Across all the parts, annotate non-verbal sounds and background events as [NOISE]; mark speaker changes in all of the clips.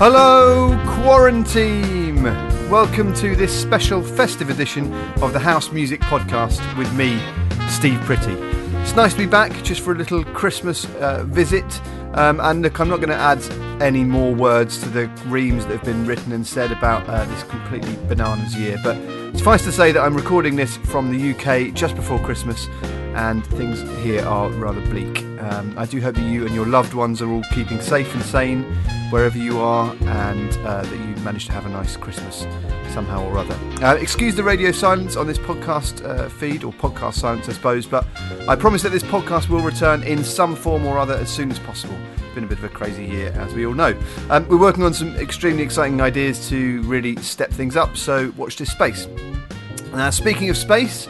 Speaker 1: Hello, Quarantine! Welcome to this special festive edition of the House Music Podcast with me, Steve Pretty. It's nice to be back just for a little Christmas uh, visit. Um, and look, I'm not going to add any more words to the reams that have been written and said about uh, this completely bananas year, but suffice to say that I'm recording this from the UK just before Christmas, and things here are rather bleak. Um, I do hope that you and your loved ones are all keeping safe and sane wherever you are, and uh, that you managed to have a nice Christmas somehow or other. Uh, excuse the radio silence on this podcast uh, feed, or podcast silence, I suppose, but I promise that this podcast will return in some form or other as soon as possible. It's been a bit of a crazy year, as we all know. Um, we're working on some extremely exciting ideas to really step things up, so watch this space. Now, speaking of space,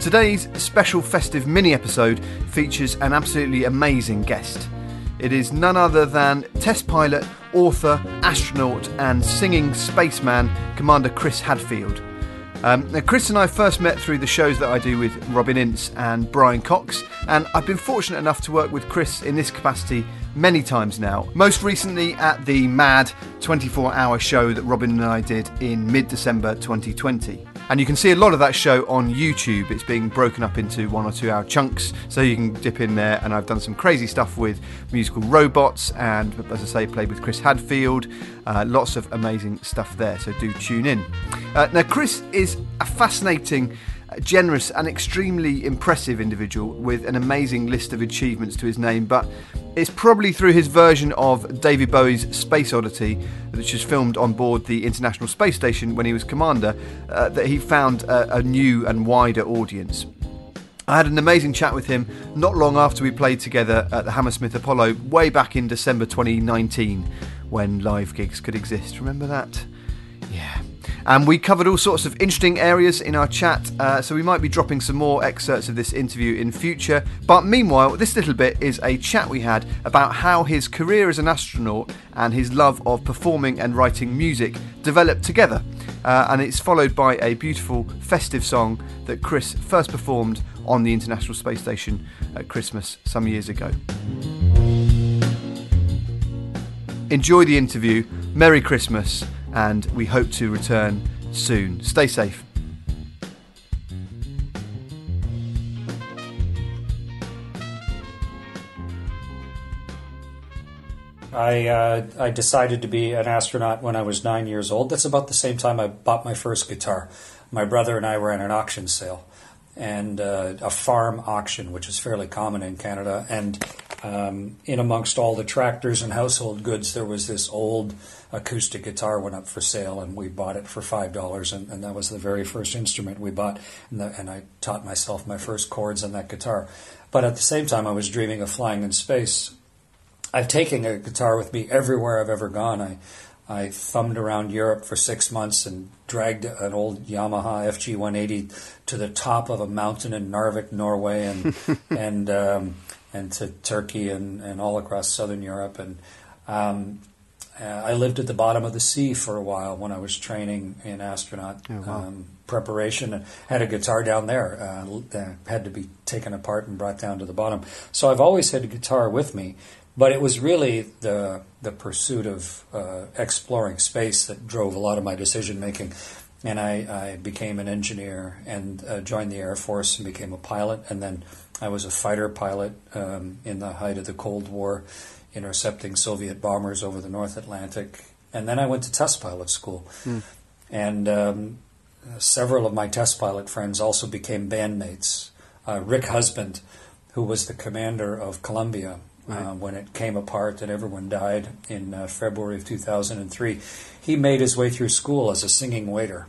Speaker 1: today's special festive mini episode features an absolutely amazing guest. It is none other than test pilot, author, astronaut, and singing spaceman Commander Chris Hadfield. Um, now, Chris and I first met through the shows that I do with Robin Ince and Brian Cox, and I've been fortunate enough to work with Chris in this capacity many times now. Most recently at the Mad 24 hour show that Robin and I did in mid December 2020. And you can see a lot of that show on YouTube. It's being broken up into one or two hour chunks, so you can dip in there. And I've done some crazy stuff with musical robots, and as I say, played with Chris Hadfield. Uh, lots of amazing stuff there, so do tune in. Uh, now, Chris is a fascinating generous and extremely impressive individual with an amazing list of achievements to his name, but it's probably through his version of David Bowie's Space Oddity, which was filmed on board the International Space Station when he was commander, uh, that he found a, a new and wider audience. I had an amazing chat with him not long after we played together at the Hammersmith Apollo way back in December 2019 when live gigs could exist. Remember that? Yeah. And we covered all sorts of interesting areas in our chat, uh, so we might be dropping some more excerpts of this interview in future. But meanwhile, this little bit is a chat we had about how his career as an astronaut and his love of performing and writing music developed together. Uh, and it's followed by a beautiful festive song that Chris first performed on the International Space Station at Christmas some years ago. Enjoy the interview. Merry Christmas and we hope to return soon. Stay safe.
Speaker 2: I uh, I decided to be an astronaut when I was nine years old. That's about the same time I bought my first guitar. My brother and I were at an auction sale, and uh, a farm auction, which is fairly common in Canada. And um, in amongst all the tractors and household goods, there was this old acoustic guitar went up for sale, and we bought it for five dollars, and, and, that was the very first instrument we bought. And, the, and I taught myself my first chords on that guitar. But at the same time, I was dreaming of flying in space. I've taken a guitar with me everywhere I've ever gone. I I thumbed around Europe for six months and dragged an old Yamaha FG 180 to the top of a mountain in Narvik, Norway, and [LAUGHS] and um, and to Turkey and, and all across southern Europe. And um, uh, I lived at the bottom of the sea for a while when I was training in astronaut oh, wow. um, preparation. And had a guitar down there, uh, had to be taken apart and brought down to the bottom. So I've always had a guitar with me. But it was really the the pursuit of uh, exploring space that drove a lot of my decision making. And I, I, became an engineer and uh, joined the Air Force and became a pilot. And then I was a fighter pilot um, in the height of the Cold War, intercepting Soviet bombers over the North Atlantic. And then I went to test pilot school. Mm. And um, several of my test pilot friends also became bandmates. Uh, Rick Husband, who was the commander of Columbia right. uh, when it came apart and everyone died in uh, February of 2003. He made his way through school as a singing waiter.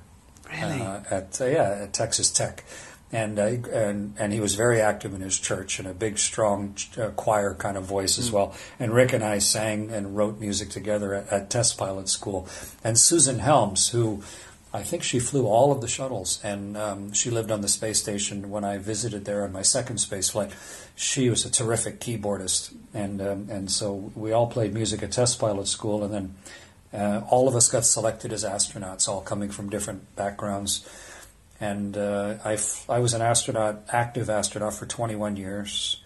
Speaker 1: Really?
Speaker 2: Uh, at uh, yeah at Texas Tech. And, uh, and and he was very active in his church and a big, strong uh, choir kind of voice as mm. well. And Rick and I sang and wrote music together at, at Test Pilot School. And Susan Helms, who I think she flew all of the shuttles, and um, she lived on the space station when I visited there on my second space flight. She was a terrific keyboardist, and um, and so we all played music at test pilot school, and then uh, all of us got selected as astronauts, all coming from different backgrounds. And uh, I, f- I was an astronaut, active astronaut for 21 years,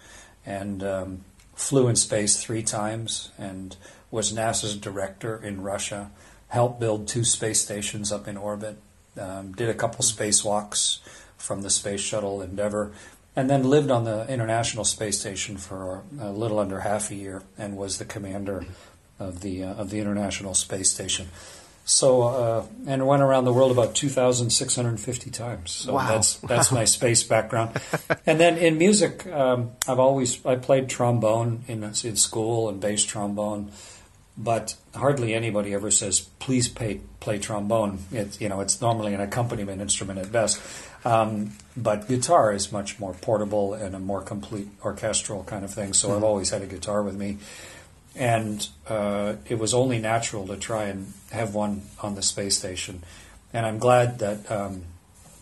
Speaker 2: and um, flew in space three times and was NASA's director in Russia, helped build two space stations up in orbit, um, did a couple spacewalks from the space shuttle Endeavour, and then lived on the International Space Station for a little under half a year and was the commander of the uh, of the International Space Station. So uh, and went around the world about 2,650 times. So
Speaker 1: Wow.
Speaker 2: that's that's [LAUGHS] my space background. And then in music, um, I've always I played trombone in in school and bass trombone, but hardly anybody ever says please pay, play trombone. It, you know, it's normally an accompaniment instrument at best. Um, but guitar is much more portable and a more complete orchestral kind of thing. So I've always had a guitar with me and uh, it was only natural to try and have one on the space station. And I'm glad that um,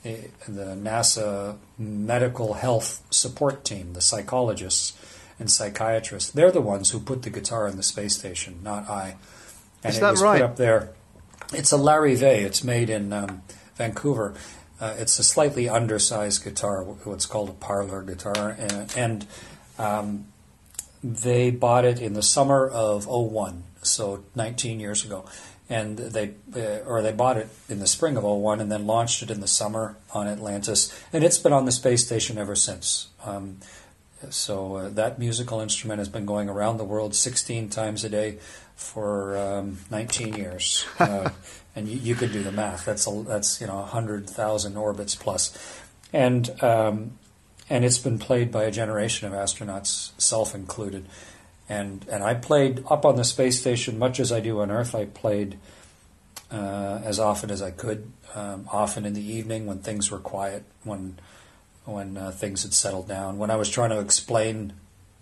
Speaker 2: eh, the NASA medical health support team, the psychologists and psychiatrists, they're the ones who put the guitar in the space station, not I. And
Speaker 1: Is
Speaker 2: it
Speaker 1: that
Speaker 2: was
Speaker 1: right?
Speaker 2: put up there. It's a Larrivée. It's made in um, Vancouver. Uh, it's a slightly undersized guitar, what's called a parlor guitar, and, and um, they bought it in the summer of 01, so 19 years ago. And they, uh, or they bought it in the spring of 01 and then launched it in the summer on Atlantis. And it's been on the space station ever since. Um, so uh, that musical instrument has been going around the world 16 times a day for um, 19 years. [LAUGHS] Uh, and you, you could do the math. That's, a, that's you know, 100,000 orbits plus. And um, and it's been played by a generation of astronauts, self included. And and I played up on the space station much as I do on Earth. I played uh, as often as I could, um, often in the evening when things were quiet, when when uh, things had settled down. When I was trying to explain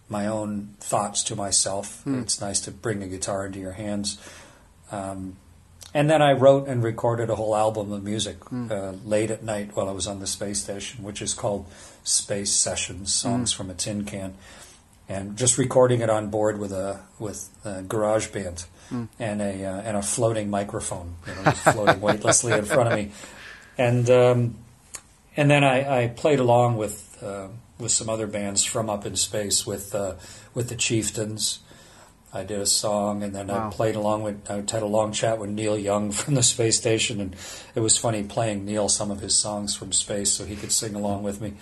Speaker 2: my own thoughts to myself, it's nice to bring a guitar into your hands. Um, and then I wrote and recorded a whole album of music uh, late at night while I was on the space station, which is called Space Sessions: Songs from a Tin Can, and just recording it on board with a with a GarageBand and a uh, and a floating microphone, you know, floating weightlessly in front of me, and um, and then I, I played along with uh, with some other bands from up in space with uh, with the Chieftains. I did a song, and then
Speaker 1: Wow.
Speaker 2: I played along with. I had a long chat with Neil Young [LAUGHS] from the space station, and it was funny playing Neil some of his songs from space so he could sing along with me.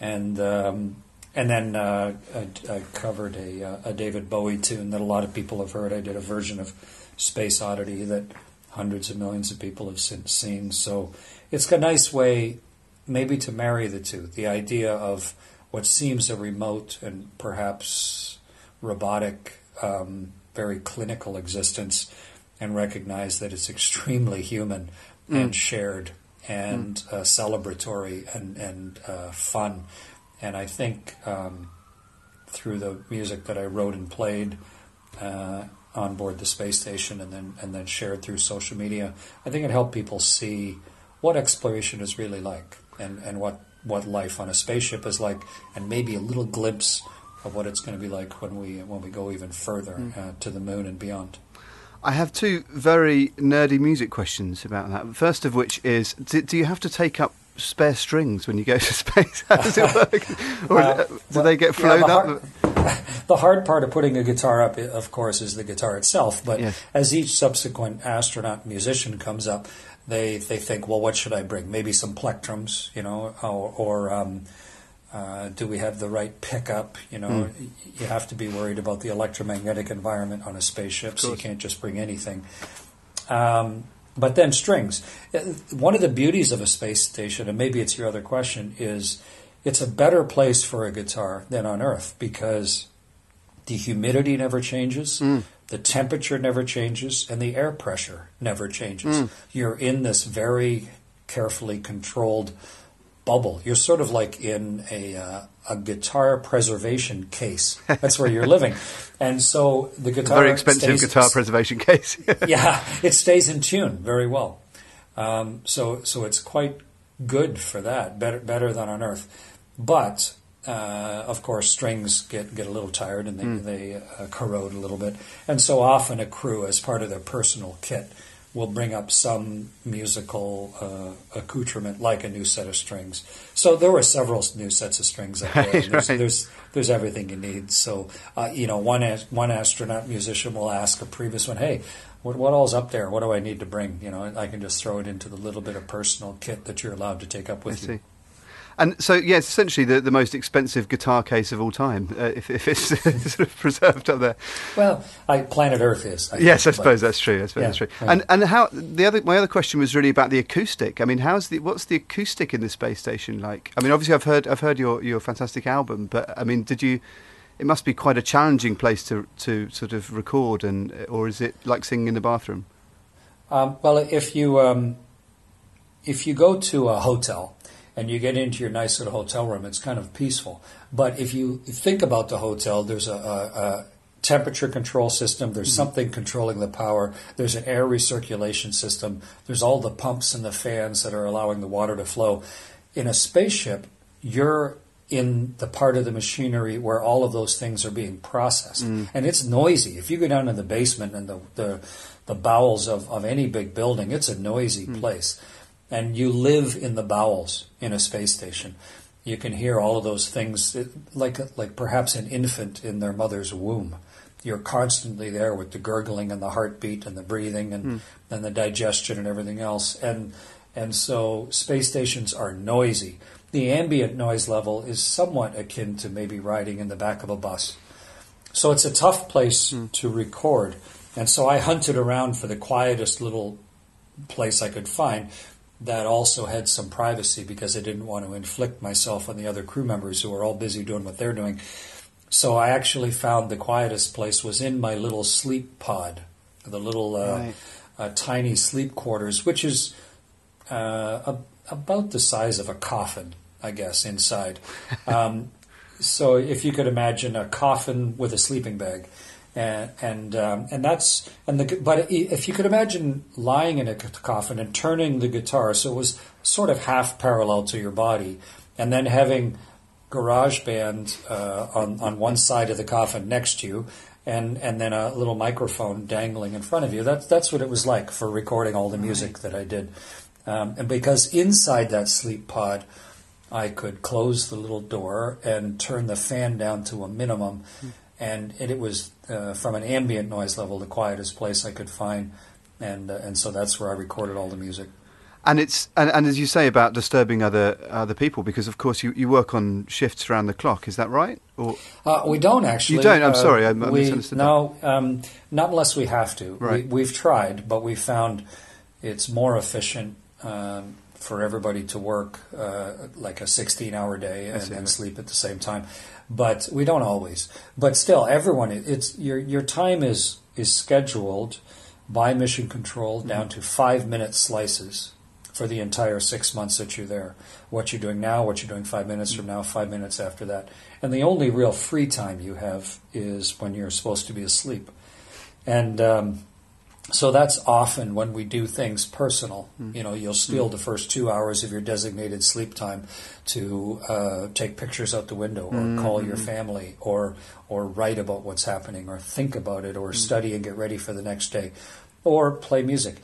Speaker 2: And um, and then uh, I, I covered a, uh, a David Bowie tune that a lot of people have heard. I did a version of Space Oddity that hundreds of millions of people have since seen. So it's a nice way, maybe, to marry the two. The idea of what seems a remote and perhaps robotic, um, very clinical existence, and recognize that it's extremely human and shared and uh, celebratory and and uh, fun. And I think um, through the music that I wrote and played uh, on board the space station, and then and then shared through social media, I think it helped people see what exploration is really like, and and what what life on a spaceship is like, and maybe a little glimpse of what it's going to be like when we when we go even further uh, to the moon and beyond.
Speaker 1: I have two very nerdy music questions about that. First of which is do, do you have to take up spare strings when you go to [LAUGHS] space? How does it work? [LAUGHS] Or
Speaker 2: Uh,
Speaker 1: do
Speaker 2: well,
Speaker 1: they get
Speaker 2: yeah,
Speaker 1: flown
Speaker 2: the
Speaker 1: up?
Speaker 2: hard- [LAUGHS] the hard part of putting a guitar up, of course, is the guitar itself. But
Speaker 1: Yes.
Speaker 2: as each subsequent astronaut musician comes up, they they think, well, what should I bring? Maybe some plectrums, you know, or, or um, uh, do we have the right pickup? You know, y- you have to be worried about the electromagnetic environment on a spaceship, so you can't just bring anything. Um, but then strings. Uh, One of the beauties of a space station, and maybe it's your other question, is it's a better place for a guitar than on Earth because the humidity never changes, the temperature never changes, and the air pressure never changes. You're in this very carefully controlled bubble. You're sort of like in a uh, a guitar preservation case. That's where you're living, [LAUGHS] and so the guitar
Speaker 1: Very expensive
Speaker 2: stays-
Speaker 1: guitar [LAUGHS] preservation case. [LAUGHS]
Speaker 2: yeah, it stays in tune very well. Um, so so it's quite good for that, better better than on Earth. But uh, of course, strings get, get a little tired and they, they uh, corrode a little bit, and so often a crew, as part of their personal kit, will bring up some musical uh, accoutrement, like a new set of strings. So there were several new sets of strings up there. [LAUGHS]
Speaker 1: Right,
Speaker 2: there's,
Speaker 1: right.
Speaker 2: there's there's everything you need. So uh, you know, one one astronaut musician will ask a previous one, "Hey, what what all's up there? What do I need to bring?" You know, I can just throw it into the little bit of personal kit that you're allowed to take up with you.
Speaker 1: And so, yeah, it's essentially the, the most expensive guitar case of all time, uh, if, if it's [LAUGHS] sort of preserved up there.
Speaker 2: Well, I, planet Earth is. I
Speaker 1: Yes, I
Speaker 2: think, but-
Speaker 1: suppose that's true. I suppose
Speaker 2: Yeah,
Speaker 1: that's true.
Speaker 2: yeah.
Speaker 1: And and how the other my other question was really about the acoustic. I mean, how's the what's the acoustic in the space station like? I mean, obviously I've heard I've heard your your fantastic album, but I mean, did you? It must be quite a challenging place to to sort of record, and or is it like singing in the bathroom?
Speaker 2: Um, well, if you um, if you go to a hotel and you get into your nice little hotel room, it's kind of peaceful. But if you think about the hotel, there's a, a, a temperature control system. There's mm-hmm. something controlling the power. There's an air recirculation system. There's all the pumps and the fans that are allowing the water to flow. In a spaceship, you're in the part of the machinery where all of those things are being processed, mm. and it's noisy. If you go down in the basement and the the, the bowels of, of any big building, it's a noisy mm. place and you live in the bowels in a space station, you can hear all of those things like like perhaps an infant in their mother's womb. You're constantly there with the gurgling and the heartbeat and the breathing and, hmm. and the digestion and everything else. And and so space stations are noisy. The ambient noise level is somewhat akin to maybe riding in the back of a bus. So it's a tough place hmm. to record. And so I hunted around for the quietest little place I could find that also had some privacy because I didn't want to inflict myself on the other crew members who were all busy doing what they're doing. So I actually found the quietest place was in my little sleep pod, the little uh,
Speaker 1: Right.
Speaker 2: uh, tiny sleep quarters, which is uh, a, about the size of a coffin, I guess, inside. [LAUGHS] Um, so if you could imagine a coffin with a sleeping bag, and and um, and that's and the but if you could imagine lying in a coffin and turning the guitar so it was sort of half parallel to your body, and then having GarageBand uh, on on one side of the coffin next to you. And, and then a little microphone dangling in front of you. That's that's what it was like for recording all the music that I did. Um, and because inside that sleep pod, I could close the little door and turn the fan down to a minimum, and it, it was uh, from an ambient noise level the quietest place I could find, and uh, and so that's where I recorded all the music.
Speaker 1: And it's and, and as you say about disturbing other other people, because of course you, you work on shifts around the clock. Is that right? Or
Speaker 2: Uh, we don't actually.
Speaker 1: You don't? I'm
Speaker 2: Uh,
Speaker 1: sorry, I- I
Speaker 2: we,
Speaker 1: misunderstood.
Speaker 2: No, um, not unless we have to.
Speaker 1: Right.
Speaker 2: We, we've tried, but we found it's more efficient um, for everybody to work uh, like a 16-hour day and, and sleep at the same time. But we don't always. But still, everyone. It's your your time is is scheduled by mission control
Speaker 1: Mm-hmm.
Speaker 2: down to five minute slices for the entire six months that you're there. What you're doing now, what you're doing five minutes from now, five minutes after that. And the only real free time you have is when you're supposed to be asleep. And um, so that's often when we do things personal. Mm-hmm. You know, you'll steal the first two hours of your designated sleep time to uh, take pictures out the window, or mm-hmm. call your family, or or write about what's happening, or think about it, or mm-hmm. study and get ready for the next day, or play music.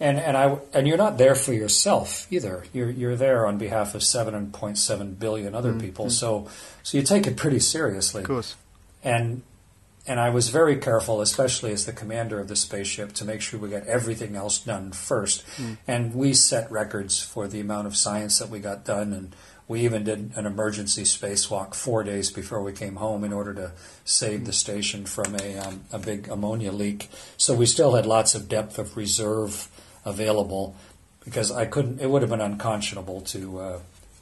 Speaker 2: And and I and you're not there for yourself either. You're you're there on behalf of seven point seven billion other people. So so you take it pretty seriously
Speaker 1: of course,
Speaker 2: and and I was very careful, especially as the commander of the spaceship, to make sure we got everything else done first. And we set records for the amount of science that we got done, and we even did an emergency spacewalk four days before we came home in order to save the station from a um, a big ammonia leak. So we still had lots of depth of reserve available because I couldn't. It would have been unconscionable to. Uh,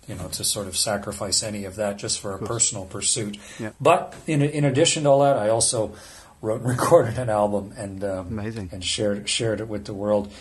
Speaker 2: you know, to sort of sacrifice any of that just for a personal pursuit.
Speaker 1: Yeah.
Speaker 2: But in in addition to all that, I also wrote and [LAUGHS] recorded an album and um,
Speaker 1: Amazing.
Speaker 2: and shared shared it with the world.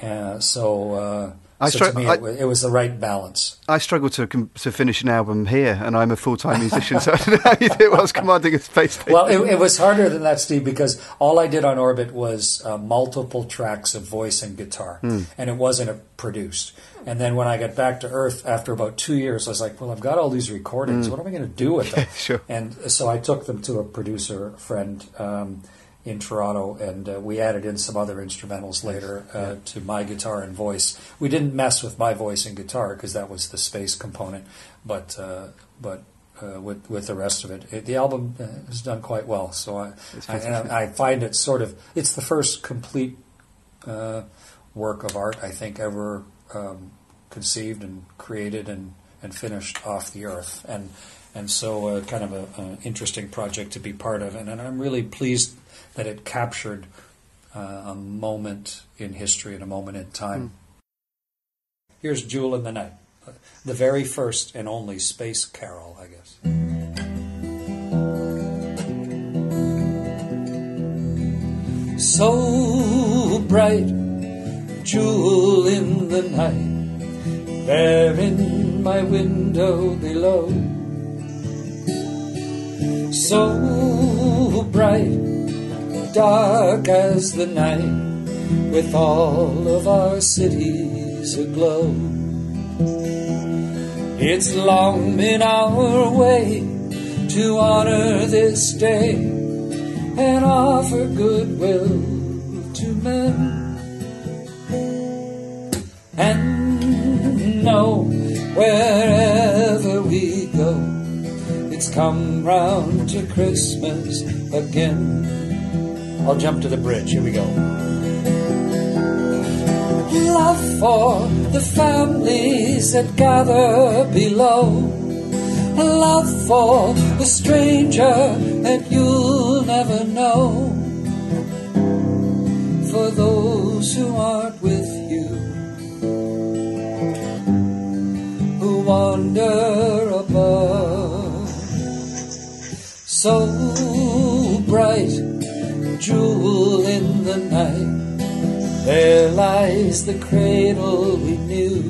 Speaker 2: Uh, so uh,
Speaker 1: I
Speaker 2: so
Speaker 1: stri-
Speaker 2: to me,
Speaker 1: I-
Speaker 2: it, wa- it was the right balance.
Speaker 1: I struggle to to finish an album here, and I'm a full time musician, so [LAUGHS] I don't know how you do it whilst commanding a space station.
Speaker 2: Well, it, it was harder than that, Steve, because all I did on Orbit was uh, multiple tracks of voice and guitar,
Speaker 1: Hmm.
Speaker 2: and it wasn't uh, produced. And then when I got back to Earth after about two years, I was like, "Well, I've got all these recordings. What am I going to do with them?" [LAUGHS]
Speaker 1: Sure.
Speaker 2: And so I took them to a producer friend, um, in Toronto, and uh, we added in some other instrumentals later uh, to my guitar and voice. We didn't mess with my voice and guitar because that was the space component, but uh, but uh, with with the rest of it, it the album uh, has done quite well. So I I, I, I find it sort of it's the first complete uh, work of art I think ever um, conceived and created and and finished off the earth and. And so, uh, kind of an interesting project to be part of, and, and I'm really pleased that it captured uh, a moment in history and a moment in time. Mm. Here's Jewel in the Night, the very first and only space carol, I guess. So bright, jewel in the night, there in my window below. So bright dark as the night, with all of our cities aglow. It's long been our way to honor this day and offer goodwill to men. And know wherever we go, it's come round to Christmas again. I'll jump to the bridge. Here we go. Love for the families that gather below. Love for the stranger that you'll never know. For those who aren't with you, wander above. So bright jewel in the night. There lies the cradle we knew.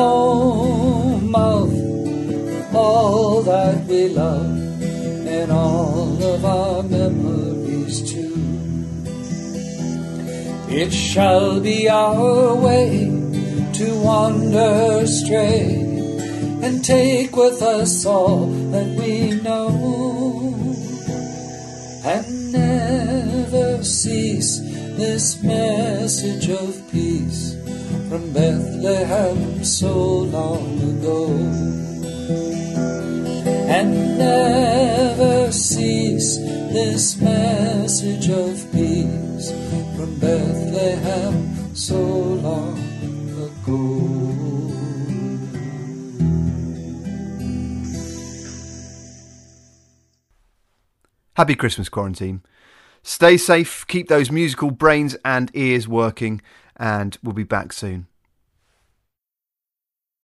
Speaker 2: Home of all that we love and all of our memories too. It shall be our way to wander astray and take with us all that we know and never cease this message of peace from Bethlehem so long ago. And never cease this message of peace from Bethlehem so long ago.
Speaker 1: Happy Christmas, quarantine. Stay safe, keep those musical brains and ears working, and we'll be back soon.